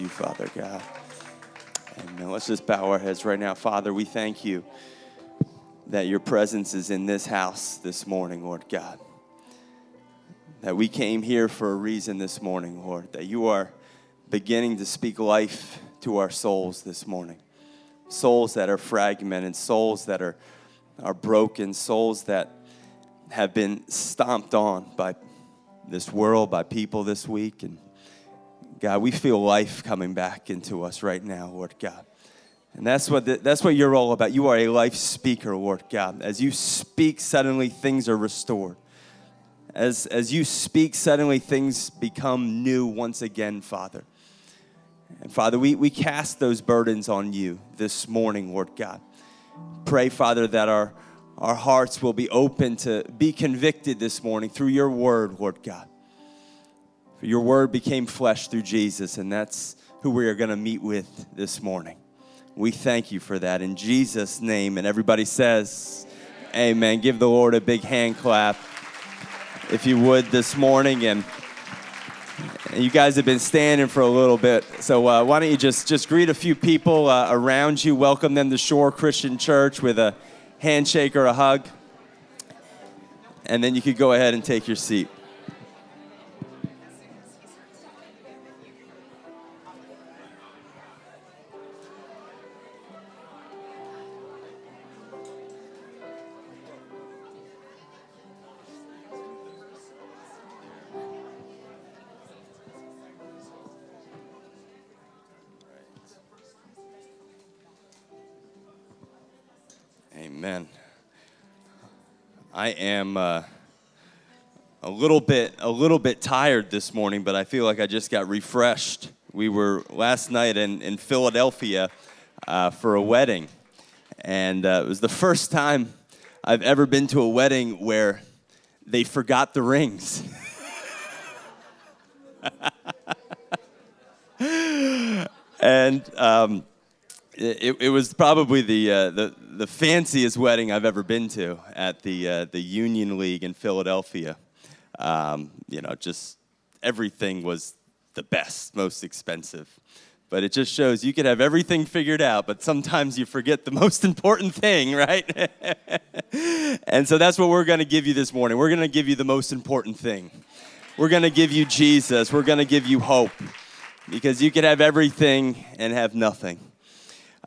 you, Father God. Amen. Let's just bow our heads right now. Father, we thank you that your presence is in this house this morning, Lord God. That we came here for a reason this morning, Lord. That you are beginning to speak life to our souls this morning. Souls that are fragmented, souls that are, are broken, souls that have been stomped on by this world, by people this week. And God, we feel life coming back into us right now, Lord God. And that's what, the, that's what you're all about. You are a life speaker, Lord God. As you speak, suddenly things are restored. As, as you speak, suddenly things become new once again, Father. And Father, we, we cast those burdens on you this morning, Lord God. Pray, Father, that our, our hearts will be open to be convicted this morning through your word, Lord God. Your word became flesh through Jesus, and that's who we are going to meet with this morning. We thank you for that in Jesus' name. And everybody says, Amen. Amen. Give the Lord a big hand clap if you would this morning. And you guys have been standing for a little bit, so uh, why don't you just just greet a few people uh, around you, welcome them to Shore Christian Church with a handshake or a hug, and then you could go ahead and take your seat. Am uh, a little bit a little bit tired this morning, but I feel like I just got refreshed. We were last night in, in Philadelphia uh, for a wedding, and uh, it was the first time I've ever been to a wedding where they forgot the rings. and um, it, it was probably the, uh, the, the fanciest wedding I've ever been to at the, uh, the Union League in Philadelphia. Um, you know, just everything was the best, most expensive. But it just shows you could have everything figured out, but sometimes you forget the most important thing, right? and so that's what we're going to give you this morning. We're going to give you the most important thing. We're going to give you Jesus. We're going to give you hope because you could have everything and have nothing.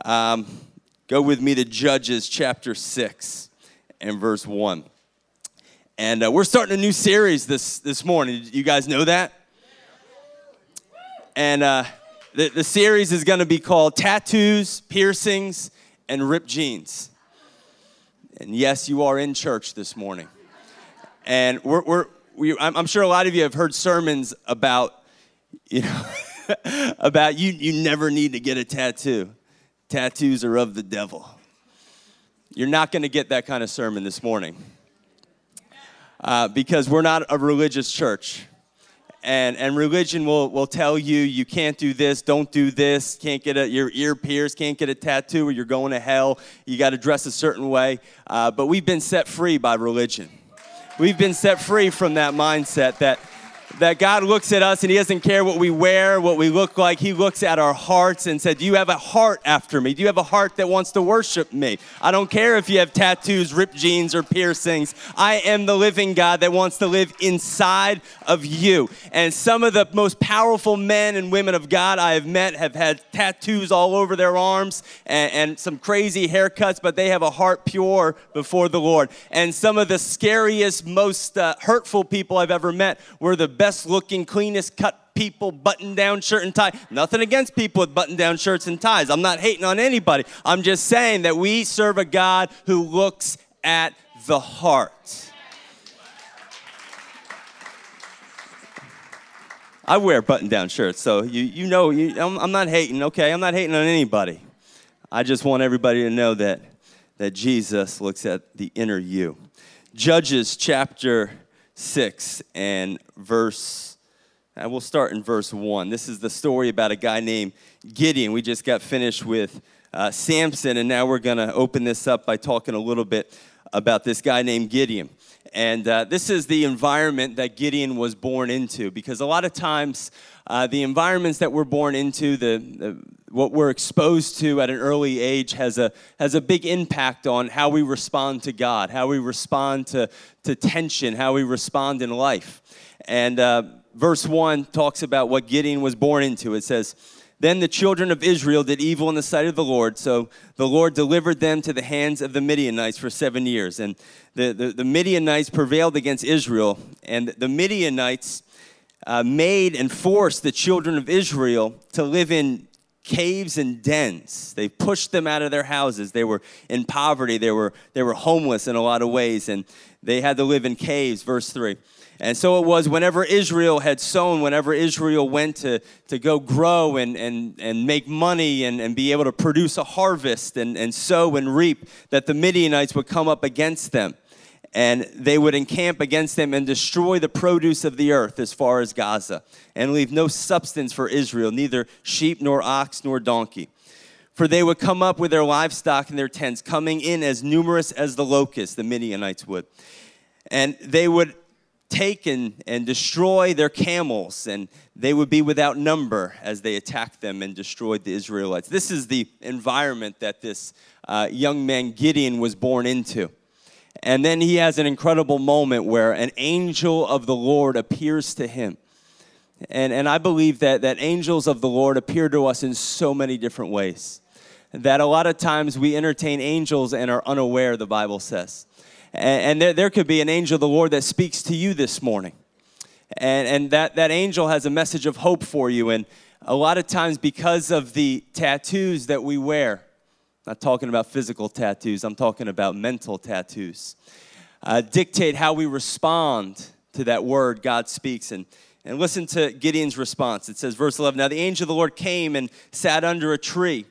Um, go with me to Judges chapter 6 and verse 1. And uh, we're starting a new series this, this morning. You guys know that? And uh, the, the series is going to be called Tattoos, Piercings, and Ripped Jeans. And yes, you are in church this morning. And we're, we're we, I'm sure a lot of you have heard sermons about, you know, about you, you never need to get a tattoo tattoos are of the devil. You're not going to get that kind of sermon this morning uh, because we're not a religious church. And, and religion will, will tell you you can't do this, don't do this, can't get a, your ear pierced, can't get a tattoo, or you're going to hell. You got to dress a certain way. Uh, but we've been set free by religion. We've been set free from that mindset that that God looks at us and He doesn't care what we wear, what we look like. He looks at our hearts and said, Do you have a heart after me? Do you have a heart that wants to worship me? I don't care if you have tattoos, ripped jeans, or piercings. I am the living God that wants to live inside of you. And some of the most powerful men and women of God I have met have had tattoos all over their arms and, and some crazy haircuts, but they have a heart pure before the Lord. And some of the scariest, most uh, hurtful people I've ever met were the best looking, cleanest cut people, button down shirt and tie. Nothing against people with button down shirts and ties. I'm not hating on anybody. I'm just saying that we serve a God who looks at the heart. I wear button down shirts, so you, you know, you, I'm, I'm not hating, okay? I'm not hating on anybody. I just want everybody to know that, that Jesus looks at the inner you. Judges chapter 6 and verse, and we'll start in verse 1. This is the story about a guy named Gideon. We just got finished with uh, Samson, and now we're going to open this up by talking a little bit about this guy named Gideon. And uh, this is the environment that Gideon was born into because a lot of times uh, the environments that we're born into, the, the, what we're exposed to at an early age, has a, has a big impact on how we respond to God, how we respond to, to tension, how we respond in life. And uh, verse 1 talks about what Gideon was born into. It says, then the children of Israel did evil in the sight of the Lord, so the Lord delivered them to the hands of the Midianites for seven years. And the, the, the Midianites prevailed against Israel, and the Midianites uh, made and forced the children of Israel to live in caves and dens. They pushed them out of their houses. They were in poverty, they were, they were homeless in a lot of ways, and they had to live in caves. Verse 3. And so it was whenever Israel had sown, whenever Israel went to, to go grow and, and, and make money and, and be able to produce a harvest and, and sow and reap, that the Midianites would come up against them. And they would encamp against them and destroy the produce of the earth as far as Gaza, and leave no substance for Israel, neither sheep nor ox nor donkey. For they would come up with their livestock and their tents, coming in as numerous as the locusts, the Midianites would. And they would take and, and destroy their camels, and they would be without number as they attacked them and destroyed the Israelites. This is the environment that this uh, young man Gideon was born into. And then he has an incredible moment where an angel of the Lord appears to him. And, and I believe that, that angels of the Lord appear to us in so many different ways. That a lot of times we entertain angels and are unaware, the Bible says. And, there, there could be an angel of the Lord that speaks to you this morning. And, and that, that angel has a message of hope for you. And a lot of times, because of the tattoos that we wear, not talking about physical tattoos, I'm talking about mental tattoos, uh, dictate how we respond to that word God speaks. And, and listen to Gideon's response. It says, verse 11 Now the angel of the Lord came and sat under a tree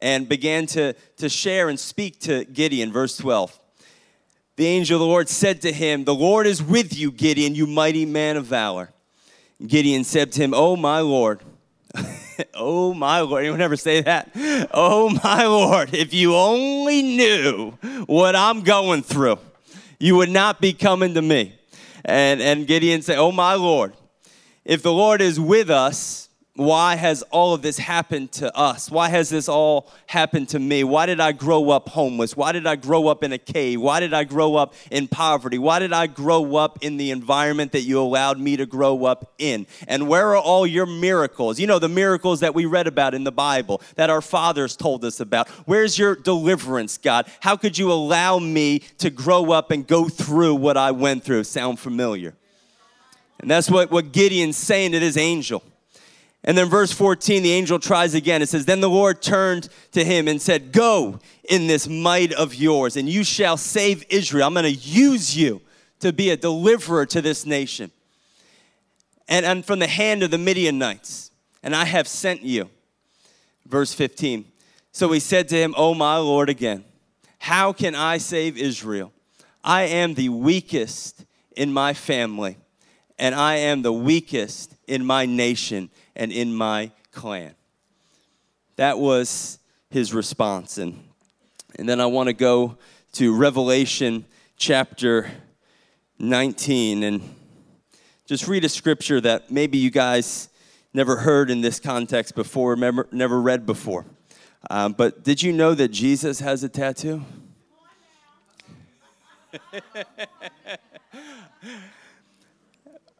and began to, to share and speak to Gideon. Verse 12 the angel of the Lord said to him, The Lord is with you, Gideon, you mighty man of valor. Gideon said to him, Oh, my Lord. oh, my Lord. Anyone ever say that? Oh, my Lord, if you only knew what I'm going through, you would not be coming to me. And, and Gideon said, Oh, my Lord, if the Lord is with us, why has all of this happened to us? Why has this all happened to me? Why did I grow up homeless? Why did I grow up in a cave? Why did I grow up in poverty? Why did I grow up in the environment that you allowed me to grow up in? And where are all your miracles? You know, the miracles that we read about in the Bible, that our fathers told us about. Where's your deliverance, God? How could you allow me to grow up and go through what I went through? Sound familiar? And that's what, what Gideon's saying to this angel. And then verse 14, the angel tries again. It says, Then the Lord turned to him and said, Go in this might of yours, and you shall save Israel. I'm going to use you to be a deliverer to this nation. And, and from the hand of the Midianites, and I have sent you. Verse 15. So he said to him, Oh, my Lord, again, how can I save Israel? I am the weakest in my family, and I am the weakest in my nation and in my clan. That was his response. And, and then I want to go to Revelation chapter 19 and just read a scripture that maybe you guys never heard in this context before, never, never read before. Um, but did you know that Jesus has a tattoo?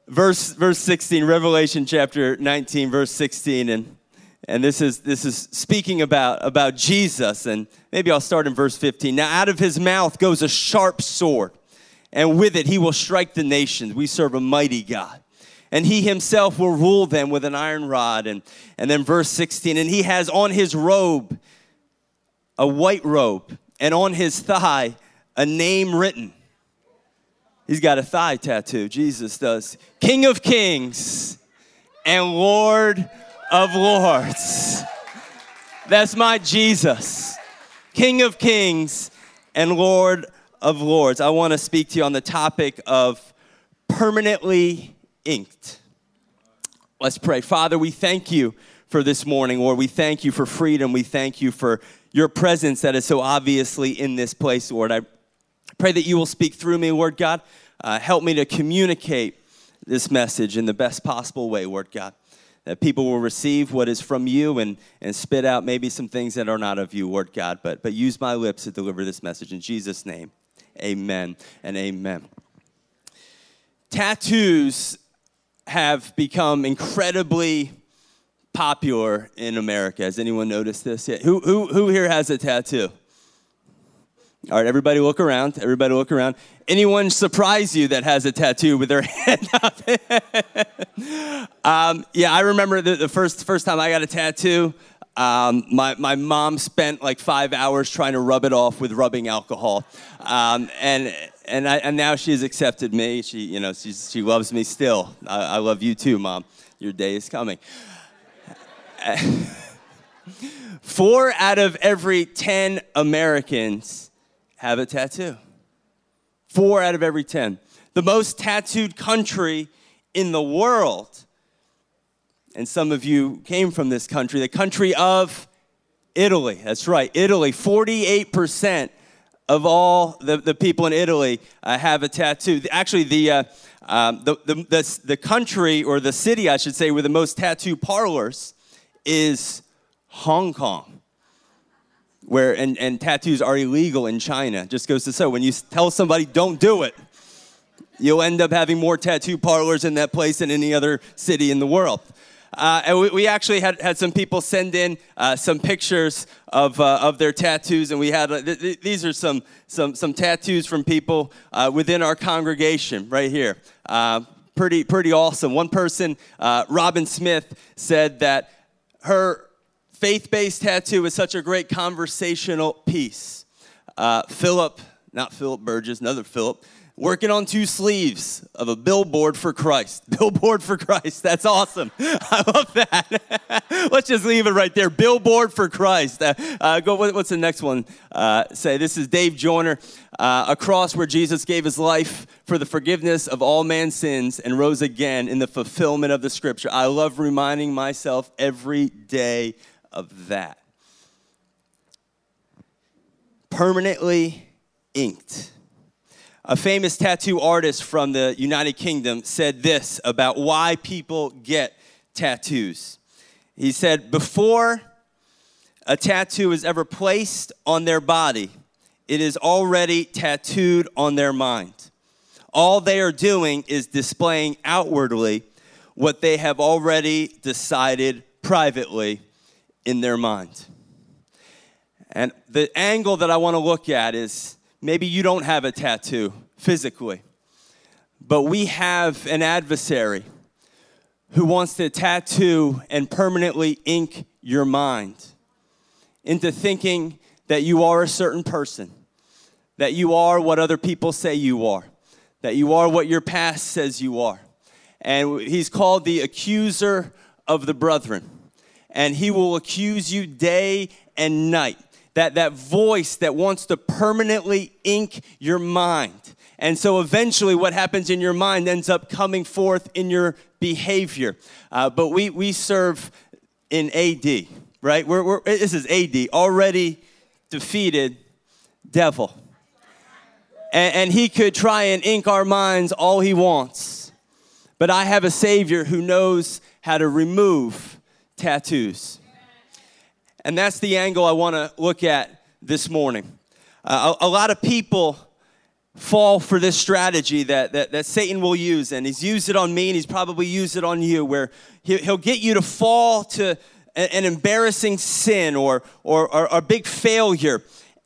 verse verse 16 revelation chapter 19 verse 16 and and this is this is speaking about about jesus and maybe i'll start in verse 15 now out of his mouth goes a sharp sword and with it he will strike the nations. We serve a mighty god. And he himself will rule them with an iron rod and and then verse 16 and he has on his robe a white robe and on his thigh a name written He's got a thigh tattoo, Jesus does. King of Kings and Lord of Lords. That's my Jesus. King of Kings and Lord of Lords. I want to speak to you on the topic of permanently inked. Let's pray. Father, we thank you for this morning, Lord. We thank you for freedom. We thank you for your presence that is so obviously in this place, Lord. I Pray that you will speak through me, Lord God. Uh, help me to communicate this message in the best possible way, Lord God. That people will receive what is from you and, and spit out maybe some things that are not of you, Lord God. But, but use my lips to deliver this message. In Jesus' name, amen and amen. Tattoos have become incredibly popular in America. Has anyone noticed this yet? Who, who, who here has a tattoo? All right, everybody look around. Everybody look around. Anyone surprise you that has a tattoo with their hand up? um, yeah, I remember the, the, first, first time I got a tattoo. Um, my, my mom spent like five hours trying to rub it off with rubbing alcohol. Um, and and, I, and now she's accepted me. She, you know, she's, she loves me still. I, I love you too, Mom. Your day is coming. Four out of every 10 Americans have a tattoo. Four out of every 10. The most tattooed country in the world. And some of you came from this country, the country of Italy. That's right, Italy. 48% of all the, the people in Italy uh, have a tattoo. Actually, the, uh, um, the, the, the, the country, or the city, I should say, with the most tattoo parlors is Hong Kong where and, and tattoos are illegal in China. Just goes to show when you tell somebody don't do it, you'll end up having more tattoo parlors in that place than any other city in the world. Uh, and we, we, actually had, had some people send in uh, some pictures of, uh, of their tattoos, and we had uh, th- th- these are some, some, some tattoos from people uh, within our congregation right here. Uh, pretty, pretty awesome. One person, Robin Smith, said that her faith based tattoo is such a great conversational piece. Uh, Philip, not Philip Burgess, another Philip, working on two sleeves of a billboard for Christ. Billboard for Christ. That's awesome. I love that. Let's just leave it right there. Billboard for Christ. Uh, uh, go. What's the next one? Uh, say this is Dave Joyner. Uh, a cross where Jesus gave his life for the forgiveness of all man's sins and rose again in the fulfillment of the Scripture. I love reminding myself every day of that. Permanently inked. A famous tattoo artist from the United Kingdom said this about why people get tattoos. He said, Before a tattoo is ever placed on their body, it is already tattooed on their mind. All they are doing is displaying outwardly what they have already decided privately in their mind. And the angle that I want to look at is maybe you don't have a tattoo physically, but we have an adversary who wants to tattoo and permanently ink your mind into thinking that you are a certain person, that you are what other people say you are, that you are what your past says you are. And he's called the accuser of the brethren and he will accuse you day and night. That, that voice that wants to permanently ink your mind. And so eventually, what happens in your mind ends up coming forth in your behavior. Uh, but we, we serve in AD, right? We're, we're, this is AD, already defeated devil. And, and he could try and ink our minds all he wants. But I have a Savior who knows how to remove tattoos. And that's the angle I want to look at this morning. Uh, a, a, lot of people fall for this strategy that, that, that, Satan will use, and he's used it on me, and he's probably used it on you, where he, will get you to fall to an embarrassing sin or, or, or, big failure.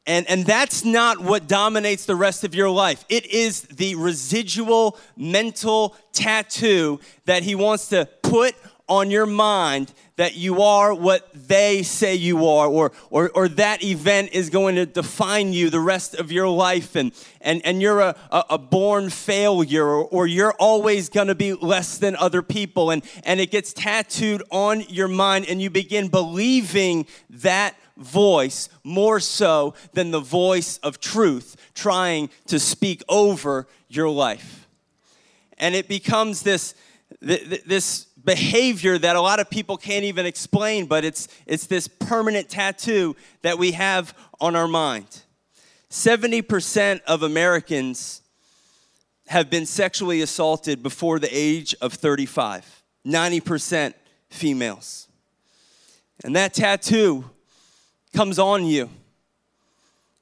And, and that's not what dominates the rest of your life. It is the residual mental tattoo that he wants to put on your mind that you are what they say you are, or, or, or that event is going to define you the rest of your life, and, and, and you're a, a born failure, or, or you're always going to be less than other people, and, and it gets tattooed on your mind, and you begin believing that voice more so than the voice of truth trying to speak over your life. And it becomes this, this behavior that a lot of people can't even explain, but it's, it's this permanent tattoo that we have on our mind. 70% of Americans have been sexually assaulted before the age of 35, 90% females. And that tattoo comes on you,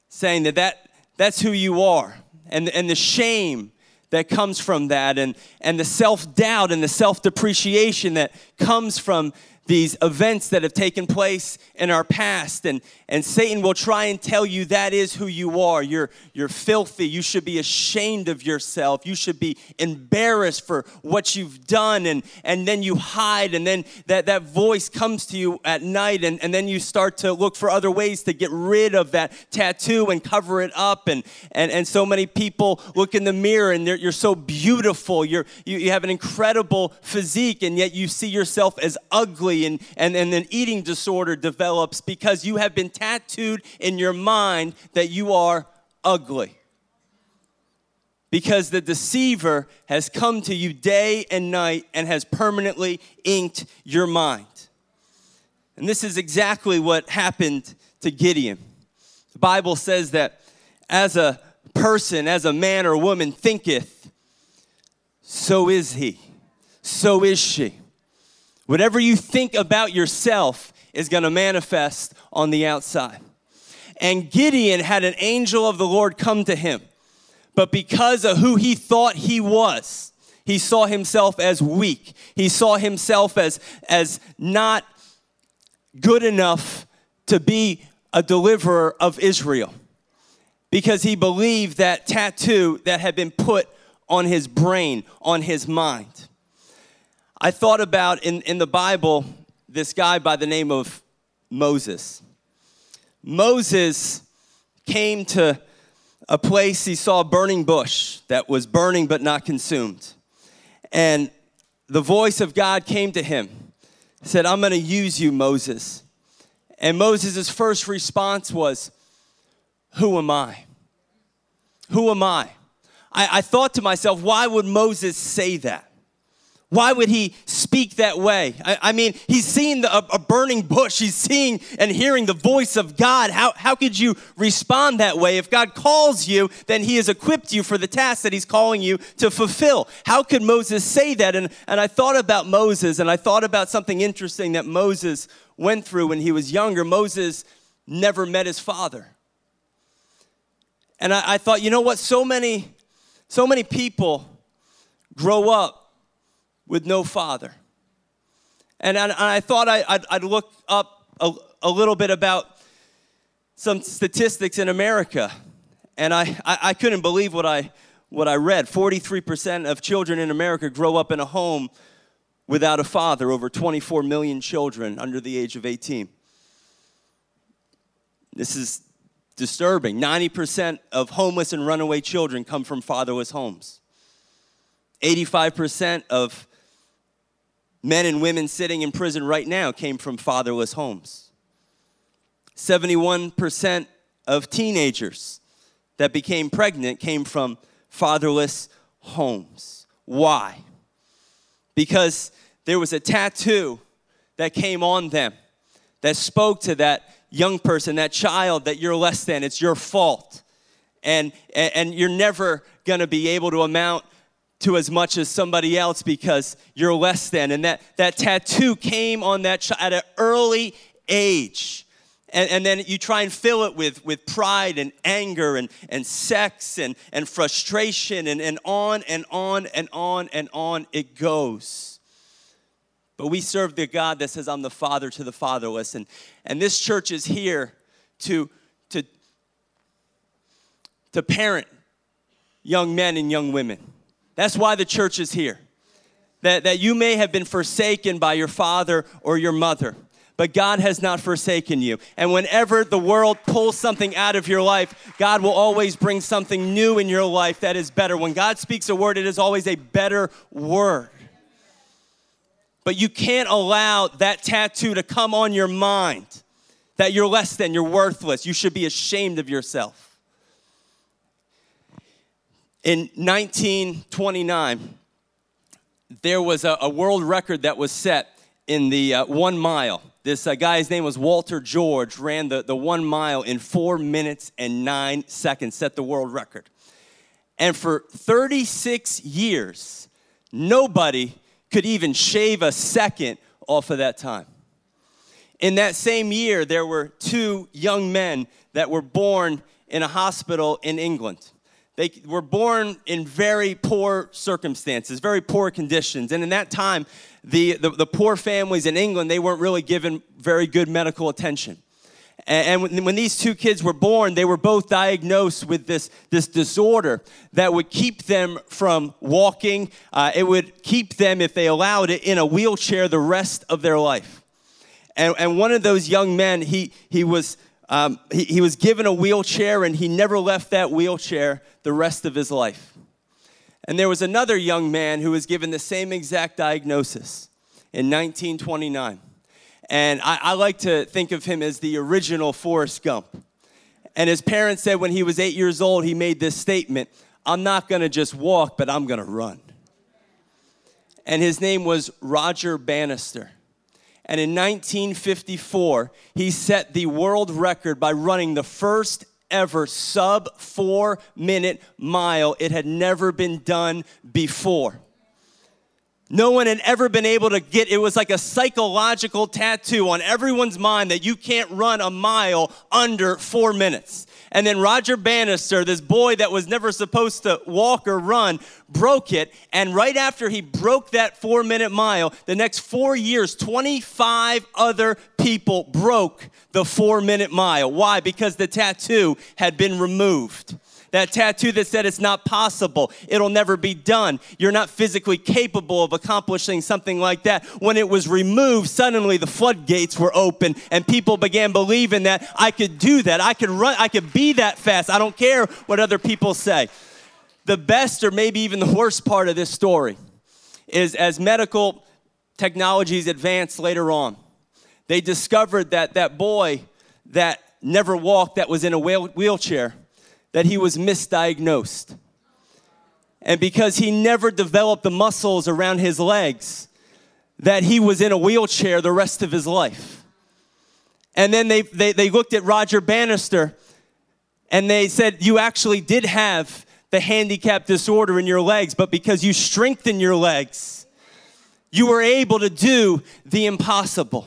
saying that, that that's who you are. And, and the shame that comes from that, and, and the self doubt and the self depreciation that comes from these events that have taken place in our past. And, and Satan will try and tell you that is who you are. You're, you're filthy. You should be ashamed of yourself. You should be embarrassed for what you've done. And, and then you hide, and then that, that voice comes to you at night, and, and then you start to look for other ways to get rid of that tattoo and cover it up. And, and, and so many people look in the mirror and you're so beautiful. You're, you, you have an incredible physique, and yet you see yourself as ugly and, and, and an eating disorder develops because you have been tattooed in your mind that you are ugly. Because the deceiver has come to you day and night and has permanently inked your mind. And this is exactly what happened to Gideon. The Bible says that as a person, as a man or woman thinketh, so is he, so is she. Whatever you think about yourself is going to manifest on the outside. And Gideon had an angel of the Lord come to him. But because of who he thought he was, he saw himself as weak. He saw himself as, as not good enough to be a deliverer of Israel. Because he believed that tattoo that had been put on his brain, on his mind. I thought about in, in the Bible this guy by the name of Moses. Moses came to a place, he saw a burning bush that was burning but not consumed. And the voice of God came to him, said, I'm gonna use you, Moses. And Moses' first response was, Who am I? Who am I? I, I thought to myself, why would Moses say that? Why would he speak that way? I, I mean, he's seeing the, a, a, burning bush. He's seeing and hearing the voice of God. How, how could you respond that way? If God calls you, then he has equipped you for the task that he's calling you to fulfill. How could Moses say that? And, and I thought about Moses, and I thought about something interesting that Moses went through when he was younger. Moses never met his father. And I, I thought, you know what? So many, so many people grow up with no father. And I, and I thought I, would I'd look up a, a, little bit about some statistics in America. And I, I, I couldn't believe what I, what I read. 43% of children in America grow up in a home without a father, over 24 million children under the age of 18. This is disturbing. 90% of homeless and runaway children come from fatherless homes. 85% of men and women sitting in prison right now came from fatherless homes. 71% of teenagers that became pregnant came from fatherless homes. Why? Because there was a tattoo that came on them that spoke to that young person, that child, that you're less than, it's your fault. And, and you're never gonna be able to amount to as much as somebody else because you're less than. And that, that tattoo came on that child at an early age. And, and, then you try and fill it with, with pride and anger and, and sex and, and frustration and, and on and on and on and on it goes. But we serve the God that says, I'm the father to the fatherless. And, and this church is here to, to, to parent young men and young women that's why the church is here. That, that you may have been forsaken by your father or your mother, but God has not forsaken you. And whenever the world pulls something out of your life, God will always bring something new in your life that is better. When God speaks a word, it is always a better word. But you can't allow that tattoo to come on your mind that you're less than, you're worthless, you should be ashamed of yourself. In 1929, there was a, a world record that was set in the uh, one mile this uh, guy, his name was Walter George, ran the, the one mile in four minutes and nine seconds, set the world record. And for 36 years, nobody could even shave a second off of that time. In that same year, there were two young men that were born in a hospital in England. They were born in very poor circumstances, very poor conditions. And in that time, the, the, the poor families in England, they weren't really given very good medical attention. And when, these two kids were born, they were both diagnosed with this, this disorder that would keep them from walking. Uh, it would keep them, if they allowed it, in a wheelchair the rest of their life. And, and one of those young men, he, he, was, um, he, he was given a wheelchair and he never left that wheelchair the rest of his life. And there was another young man who was given the same exact diagnosis in 1929. And I, I, like to think of him as the original Forrest Gump. And his parents said when he was eight years old, he made this statement I'm not gonna just walk, but I'm gonna run. And his name was Roger Bannister. And in 1954, he set the world record by running the first ever sub four minute mile. It had never been done before. No one had ever been able to get it was like a psychological tattoo on everyone's mind that you can't run a mile under four minutes. And then Roger Bannister, this boy that was never supposed to walk or run, broke it. And right after he broke that four minute mile, the next four years, 25 other people broke the four minute mile. Why? Because the tattoo had been removed. That tattoo that said it's not possible, it'll never be done. You're not physically capable of accomplishing something like that. When it was removed, suddenly the floodgates were open and people began believing that I could do that. I could run, I could be that fast. I don't care what other people say. The best or maybe even the worst part of this story is as medical technologies advanced later on, they discovered that that boy that never walked, that was in a wheelchair, that he was misdiagnosed. And because he never developed the muscles around his legs, that he was in a wheelchair the rest of his life. And then they, they, they looked at Roger Bannister and they said, You actually did have the handicap disorder in your legs, but because you strengthened your legs, you were able to do the impossible.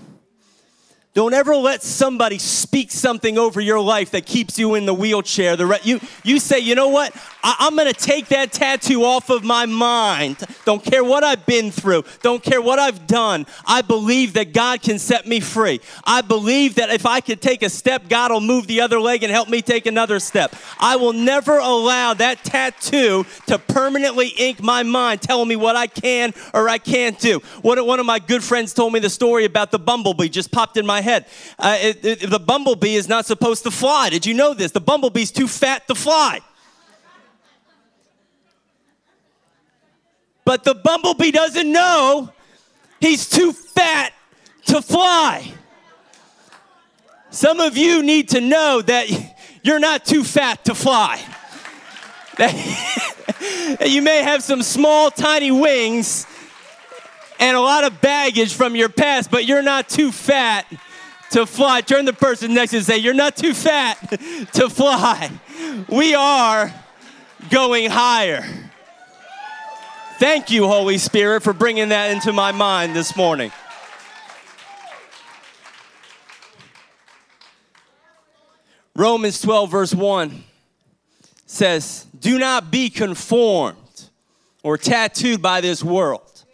Don't ever let somebody speak something over your life that keeps you in the wheelchair. The re- you, you say, you know what? I, am going to take that tattoo off of my mind. Don't care what I've been through. Don't care what I've done. I believe that God can set me free. I believe that if I could take a step, God will move the other leg and help me take another step. I will never allow that tattoo to permanently ink my mind, telling me what I can or I can't do. One, one of my good friends told me the story about the bumblebee, just popped in my head. Uh, it, it, the bumblebee is not supposed to fly. Did you know this? The bumblebee's too fat to fly. But the bumblebee doesn't know he's too fat to fly. Some of you need to know that you're not too fat to fly. You may have some small, tiny wings and a lot of baggage from your past, but you're not too fat to fly. Turn the person next to you and say, You're not too fat to fly. We are going higher. Thank you, Holy Spirit, for bringing that into my mind this morning. Romans 12, verse 1 says, Do not be conformed or tattooed by this world,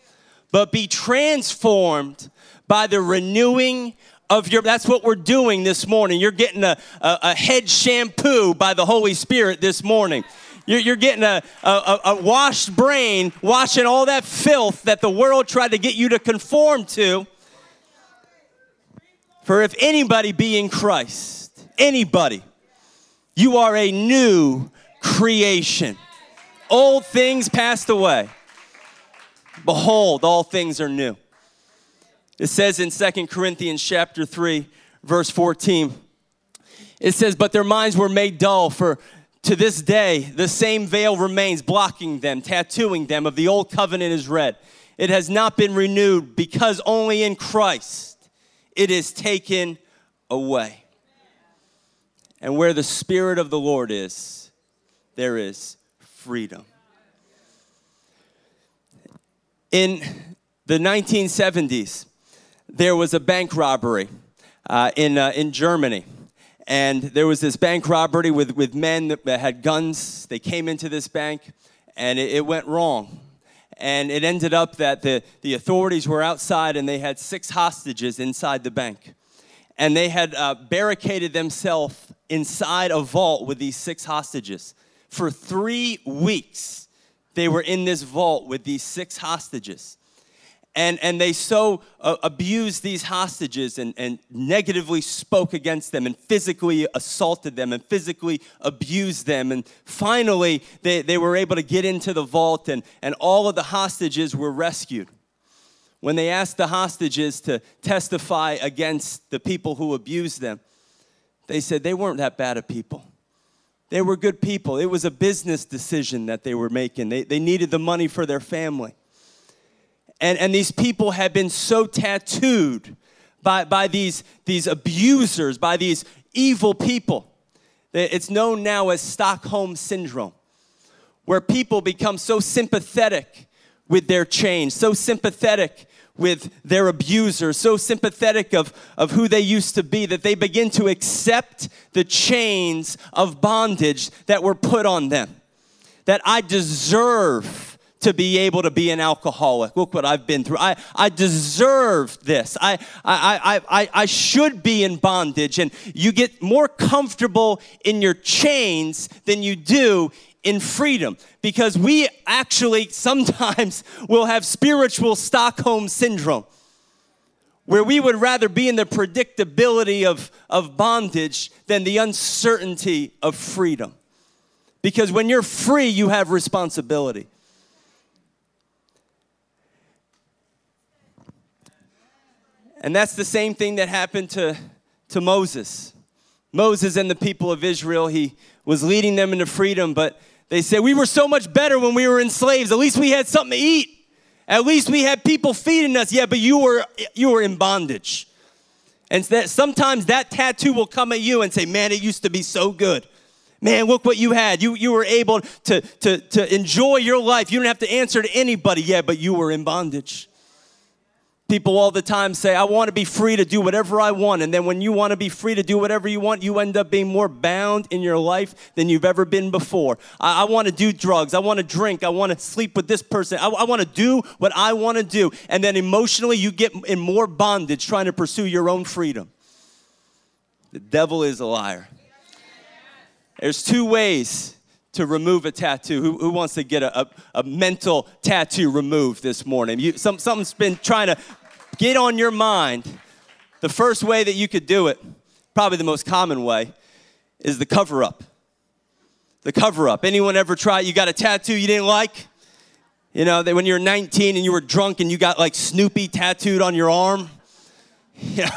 but be transformed by the renewing of your that's what we're doing this morning. You're getting a, a, a head shampoo by the holy spirit this morning. You're, you're getting a, a, a washed brain washing all that filth that the world tried to get you to conform to. For if anybody be in christ anybody you are a new creation. Old things passed away. Behold all things are new it says in Second Corinthians chapter 3, verse 14, it says, But their minds were made dull, for to this day the same veil remains, blocking them, tattooing them of the old covenant is read. It has not been renewed because only in Christ it is taken away. And where the Spirit of the Lord is, there is freedom. In the 1970s, there was a bank robbery uh, in, uh, in Germany. And there was this bank robbery with, with men that had guns. They came into this bank, and it, it went wrong. And it ended up that the, the authorities were outside and they had six hostages inside the bank. And they had uh, barricaded themselves inside a vault with these six hostages. For three weeks, they were in this vault with these six hostages and, and they so uh, abused these hostages and, and negatively spoke against them and physically assaulted them and physically abused them. And finally, they, they were able to get into the vault, and, and all of the hostages were rescued. When they asked the hostages to testify against the people who abused them, they said they weren't that bad of people. They were good people. It was a business decision that they were making, they, they needed the money for their family. And, and these people have been so tattooed by, by these, these abusers, by these evil people. It's known now as Stockholm Syndrome, where people become so sympathetic with their change, so sympathetic with their abuser, so sympathetic of, of who they used to be that they begin to accept the chains of bondage that were put on them. That I deserve to be able to be an alcoholic. Look what I've been through. I, I deserve this. I, I, I, I, should be in bondage. And you get more comfortable in your chains than you do in freedom because we actually sometimes will have spiritual Stockholm syndrome where we would rather be in the predictability of, of bondage than the uncertainty of freedom. Because when you're free, you have responsibility. And that's the same thing that happened to, to Moses. Moses and the people of Israel, he was leading them into freedom, but they said, We were so much better when we were enslaved. At least we had something to eat. At least we had people feeding us. Yeah, but you were, you were in bondage. And that sometimes that tattoo will come at you and say, Man, it used to be so good. Man, look what you had. You, you were able to, to, to enjoy your life. You don't have to answer to anybody. Yeah, but you were in bondage. People all the time say, I want to be free to do whatever I want. And then when you want to be free to do whatever you want, you end up being more bound in your life than you've ever been before. I, I want to do drugs. I want to drink. I want to sleep with this person. I, I want to do what I want to do. And then emotionally, you get in more bondage trying to pursue your own freedom. The devil is a liar. There's two ways to remove a tattoo? Who, who wants to get a, a, a, mental tattoo removed this morning? You, some, something's been trying to get on your mind, the first way that you could do it, probably the most common way, is the cover up. The cover up. Anyone ever try? You got a tattoo you didn't like? You know, that when you were 19 and you were drunk and you got like Snoopy tattooed on your arm? Yeah.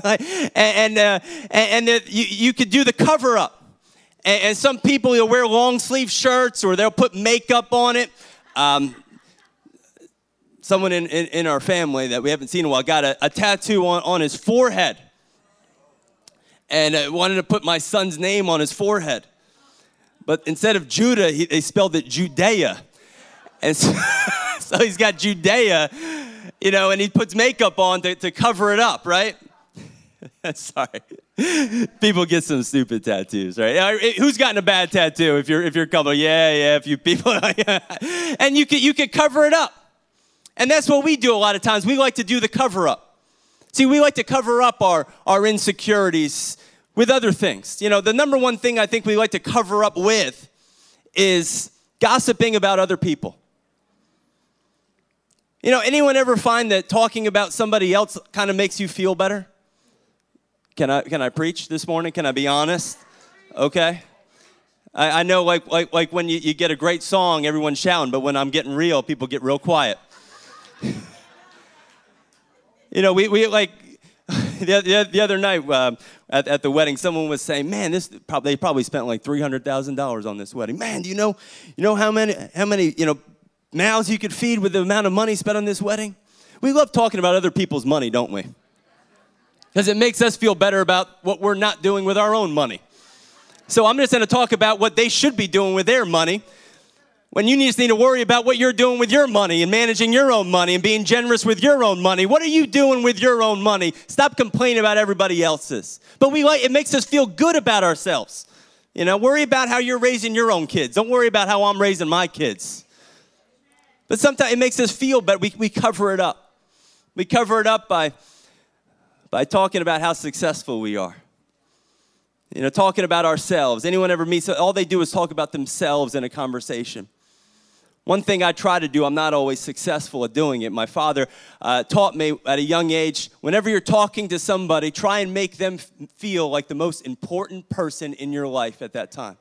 and and, uh, and, and you, you could do the cover up. And, and some people, you'll wear long sleeve shirts or they'll put makeup on it. Um, someone in, in, in, our family that we haven't seen in a while got a, a tattoo on, on his forehead and uh, wanted to put my son's name on his forehead. But instead of Judah, he, they spelled it Judea. And so, so, he's got Judea, you know, and he puts makeup on to, to cover it up, right? Sorry. People get some stupid tattoos, right? Who's gotten a bad tattoo? If you're if you're a couple, yeah, yeah, a few people, and you could you could cover it up. And that's what we do a lot of times. We like to do the cover up. See, we like to cover up our, our insecurities with other things. You know, the number one thing I think we like to cover up with is gossiping about other people. You know, anyone ever find that talking about somebody else kind of makes you feel better? Can I, can I preach this morning? Can I be honest? Okay. I, I know, like, like, like when you, you get a great song, everyone's shouting, but when I'm getting real, people get real quiet. you know, we, we like, the, the, the other night uh, at, at the wedding, someone was saying, "Man, this probably they probably spent like three hundred thousand dollars on this wedding. Man, do you know, you know how many how many you know mouths you could feed with the amount of money spent on this wedding? We love talking about other people's money, don't we? Because it makes us feel better about what we're not doing with our own money. So I'm just going to talk about what they should be doing with their money. When you just need to worry about what you're doing with your money and managing your own money and being generous with your own money. What are you doing with your own money? Stop complaining about everybody else's. But we like it makes us feel good about ourselves. You know, worry about how you're raising your own kids. Don't worry about how I'm raising my kids. But sometimes it makes us feel better. We, we cover it up. We cover it up by, by talking about how successful we are. You know, talking about ourselves. Anyone ever meets, all they do is talk about themselves in a conversation. One thing I try to do, I'm not always successful at doing it. My father uh, taught me at a young age whenever you're talking to somebody, try and make them f- feel like the most important person in your life at that time.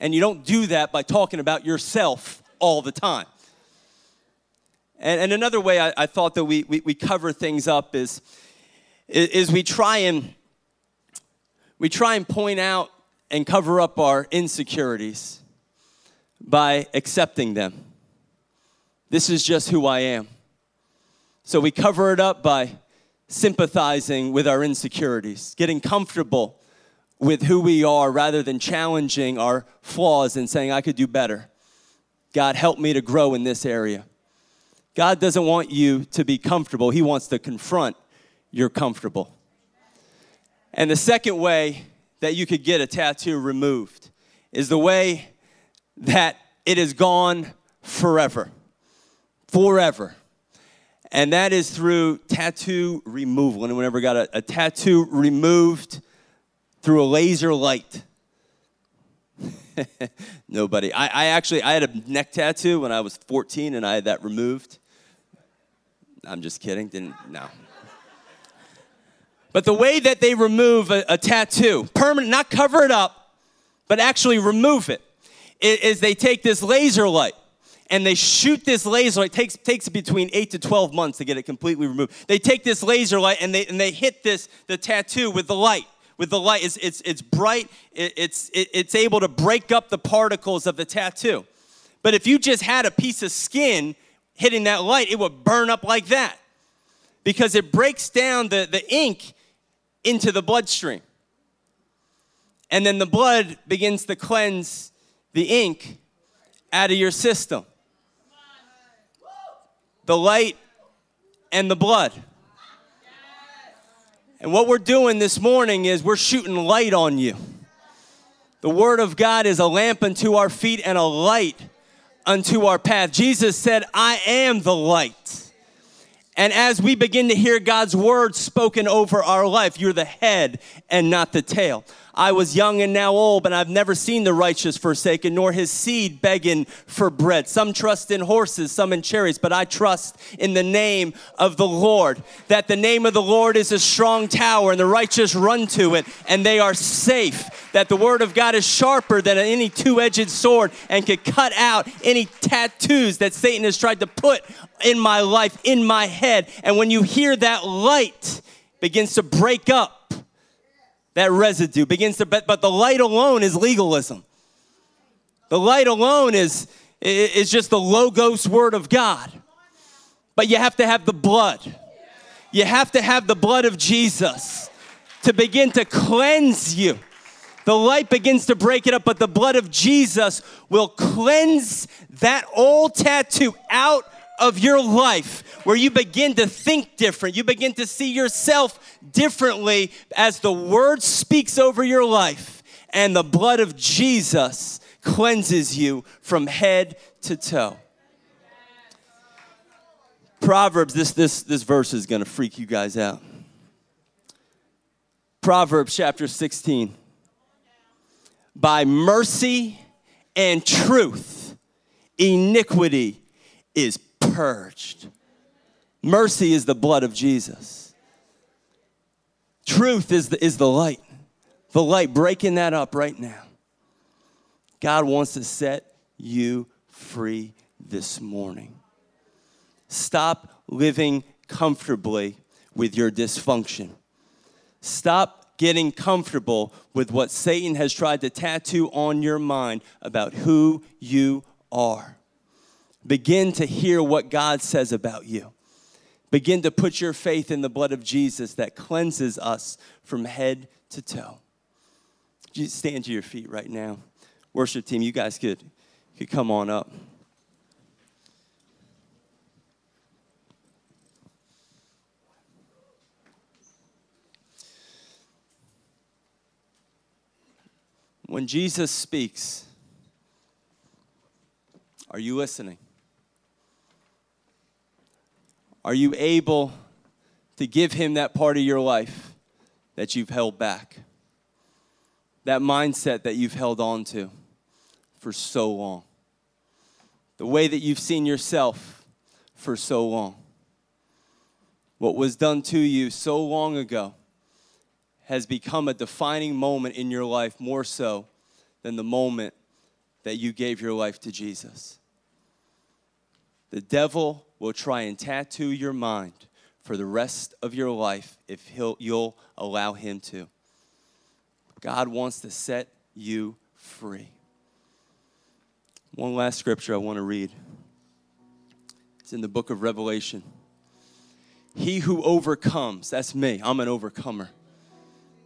And you don't do that by talking about yourself all the time. And, and another way I, I thought that we, we, we, cover things up is, is we try and we try and point out and cover up our insecurities by accepting them. This is just who I am. So we cover it up by sympathizing with our insecurities, getting comfortable with who we are rather than challenging our flaws and saying, I could do better. God, help me to grow in this area. God doesn't want you to be comfortable, He wants to confront you're comfortable. And the second way that you could get a tattoo removed is the way that it is gone forever. Forever. And that is through tattoo removal. Anyone ever got a, a tattoo removed through a laser light? Nobody. I, I, actually I had a neck tattoo when I was 14 and I had that removed. I'm just kidding. Didn't, no. But the way that they remove a, a tattoo, permanent, not cover it up, but actually remove it, is they take this laser light and they shoot this laser light. It takes, takes between 8 to 12 months to get it completely removed. They take this laser light and they, and they hit this, the tattoo with the light. With the light, it's, it's, it's bright, it, it's, it, it's able to break up the particles of the tattoo. But if you just had a piece of skin hitting that light, it would burn up like that because it breaks down the, the ink into the bloodstream. And then the blood begins to cleanse the ink out of your system. The light and the blood. And what we're doing this morning is we're shooting light on you. The Word of God is a lamp unto our feet and a light unto our path. Jesus said, I am the light. And as we begin to hear God's word spoken over our life, you're the head and not the tail. I was young and now old, but I've never seen the righteous forsaken, nor his seed begging for bread. Some trust in horses, some in chariots, but I trust in the name of the Lord. That the name of the Lord is a strong tower, and the righteous run to it, and they are safe. That the word of God is sharper than any two edged sword and could cut out any tattoos that Satan has tried to put in my life, in my head. And when you hear that light begins to break up, that residue begins to, but, but the light alone is legalism. The light alone is, is just the logos word of God. But you have to have the blood. You have to have the blood of Jesus to begin to cleanse you. The light begins to break it up, but the blood of Jesus will cleanse that old tattoo out of your life where you begin to think different. You begin to see yourself differently as the word speaks over your life and the blood of Jesus cleanses you from head to toe. Proverbs, this, this, this verse is going to freak you guys out. Proverbs chapter 16. By mercy and truth, iniquity is purged. Mercy is the blood of Jesus. Truth is the, is the light. The light breaking that up right now. God wants to set you free this morning. Stop living comfortably with your dysfunction. Stop getting comfortable with what Satan has tried to tattoo on your mind about who you are begin to hear what God says about you. Begin to put your faith in the blood of Jesus that cleanses us from head to toe. You stand to your feet right now. Worship team, you guys could, could come on up. When Jesus speaks, are you listening? Are you able to give him that part of your life that you've held back? That mindset that you've held on to for so long? The way that you've seen yourself for so long? What was done to you so long ago has become a defining moment in your life more so than the moment that you gave your life to Jesus. The devil will try and tattoo your mind for the rest of your life if he'll, you'll allow him to. God wants to set you free. One last scripture I want to read. It's in the book of Revelation. He who overcomes, that's me, I'm an overcomer.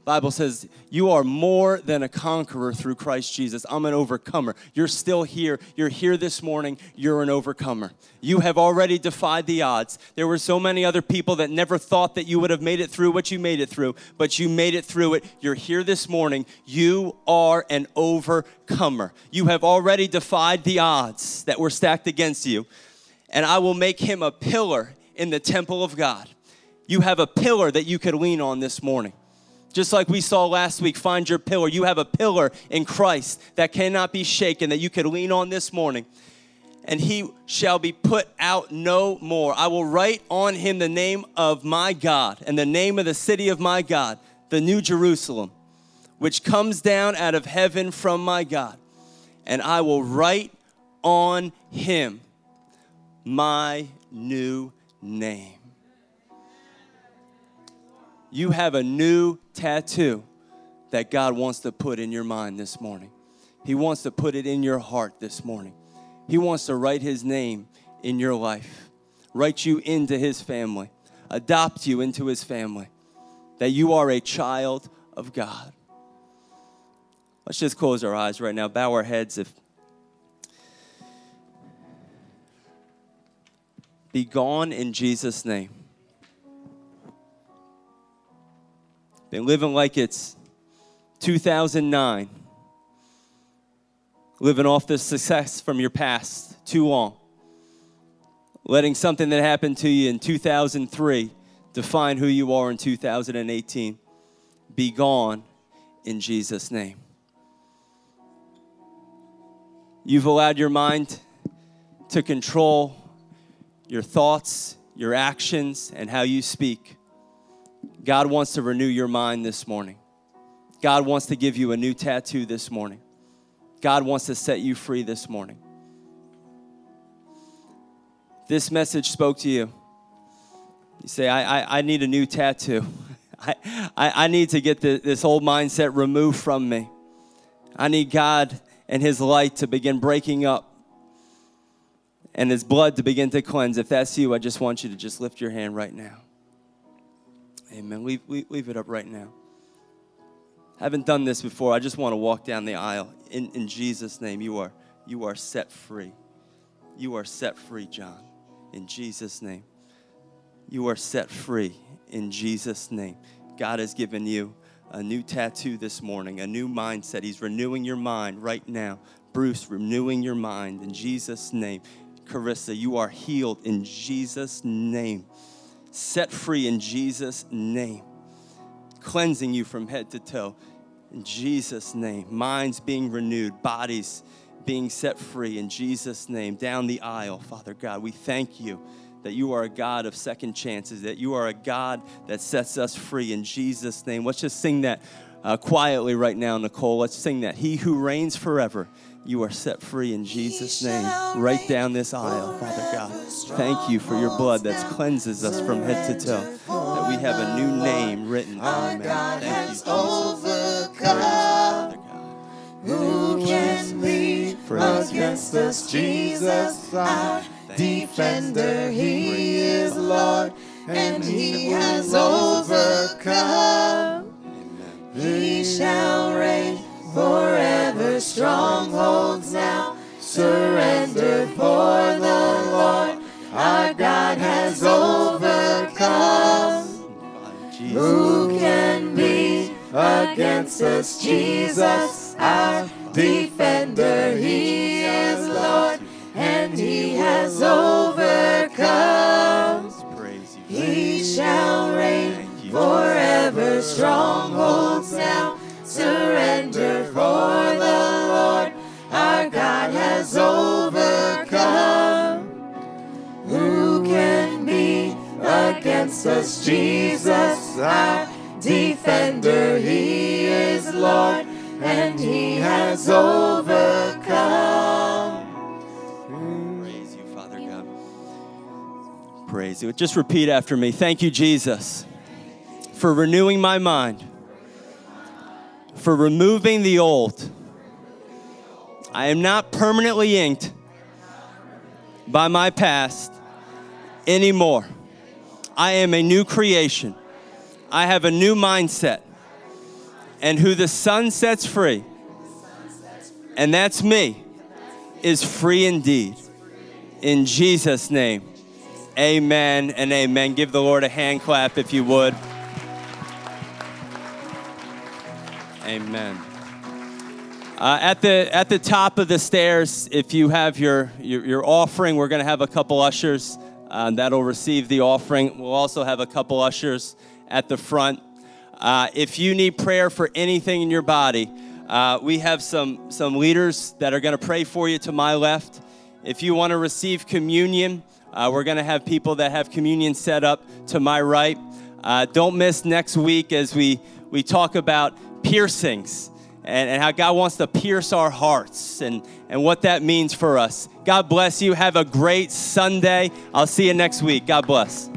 Bible says you are more than a conqueror through Christ Jesus. I'm an overcomer. You're still here. You're here this morning. You're an overcomer. You have already defied the odds. There were so many other people that never thought that you would have made it through what you made it through, but you made it through it. You're here this morning. You are an overcomer. You have already defied the odds that were stacked against you, and I will make him a pillar in the temple of God. You have a pillar that you could lean on this morning. Just like we saw last week, find your pillar. You have a pillar in Christ that cannot be shaken, that you could lean on this morning. And he shall be put out no more. I will write on him the name of my God and the name of the city of my God, the New Jerusalem, which comes down out of heaven from my God. And I will write on him my new name you have a new tattoo that God wants to put in your mind this morning. He wants to put it in your heart this morning. He wants to write His name in your life, write you into His family, adopt you into His family, that you are a child of God. Let's just close our eyes right now, bow our heads. If be gone in Jesus' name. Been living like it's 2009. Living off the success from your past too long. Letting something that happened to you in 2003 define who you are in 2018. Be gone in Jesus' name. You've allowed your mind to control your thoughts, your actions, and how you speak. God wants to renew your mind this morning. God wants to give you a new tattoo this morning. God wants to set you free this morning. This message spoke to you. You say, I, I, I need a new tattoo. I, I, I need to get the, this old mindset removed from me. I need God and His light to begin breaking up and His blood to begin to cleanse. If that's you, I just want you to just lift your hand right now. Amen. Leave, leave, leave it up right now. I haven't done this before. I just want to walk down the aisle. In, in Jesus' name, you are, you are set free. You are set free, John. In Jesus' name. You are set free in Jesus' name. God has given you a new tattoo this morning, a new mindset. He's renewing your mind right now. Bruce, renewing your mind in Jesus' name. Carissa, you are healed in Jesus' name set free in Jesus' name, cleansing you from head to toe in Jesus' name, minds being renewed, bodies being set free in Jesus' name, down the aisle, Father God. We thank you that you are a God of second chances, that you are a God that sets us free in Jesus' name. Let's just sing that uh, quietly right now, Nicole. Let's sing that. He who reigns forever you are set free in Jesus' name. Right down this aisle, Father God. Thank you for your blood that cleanses us from head to toe. That we have a new name written man. Thank you, Jesus. Praise, Who can be against us? Jesus, our defender. He is Lord. and he has overcome. He shall reign forever. Strongholds now surrender for the Lord. Our God has overcome. Who can be against us? Jesus, our defender. He is Lord, and he has overcome. He shall reign forever. Strongholds now surrender for the against us? Jesus, our defender. He is Lord, and he has overcome. Praise you, Father God. Praise you. Just repeat after me. Thank you, Jesus, for renewing my mind, for removing the old. I am not permanently inked by my past anymore. I am a new creation. I have a new mindset. And who the Son sets free, and that's me, is free indeed. In Jesus' name, amen and amen. Give the Lord a hand clap if you would. Amen. Uh, at the at the top of the stairs, if you have your your, your offering, we're going to have a couple ushers uh, that'll receive the offering. We'll also have a couple ushers at the front. Uh, if you need prayer for anything in your body, uh, we have some some leaders that are going to pray for you to my left. If you want to receive communion, uh, we're going to have people that have communion set up to my right. Uh, don't miss next week as we we talk about piercings and, and how God wants to pierce our hearts and, and what that means for us. God bless you. Have a great Sunday. I'll see you next week. God bless.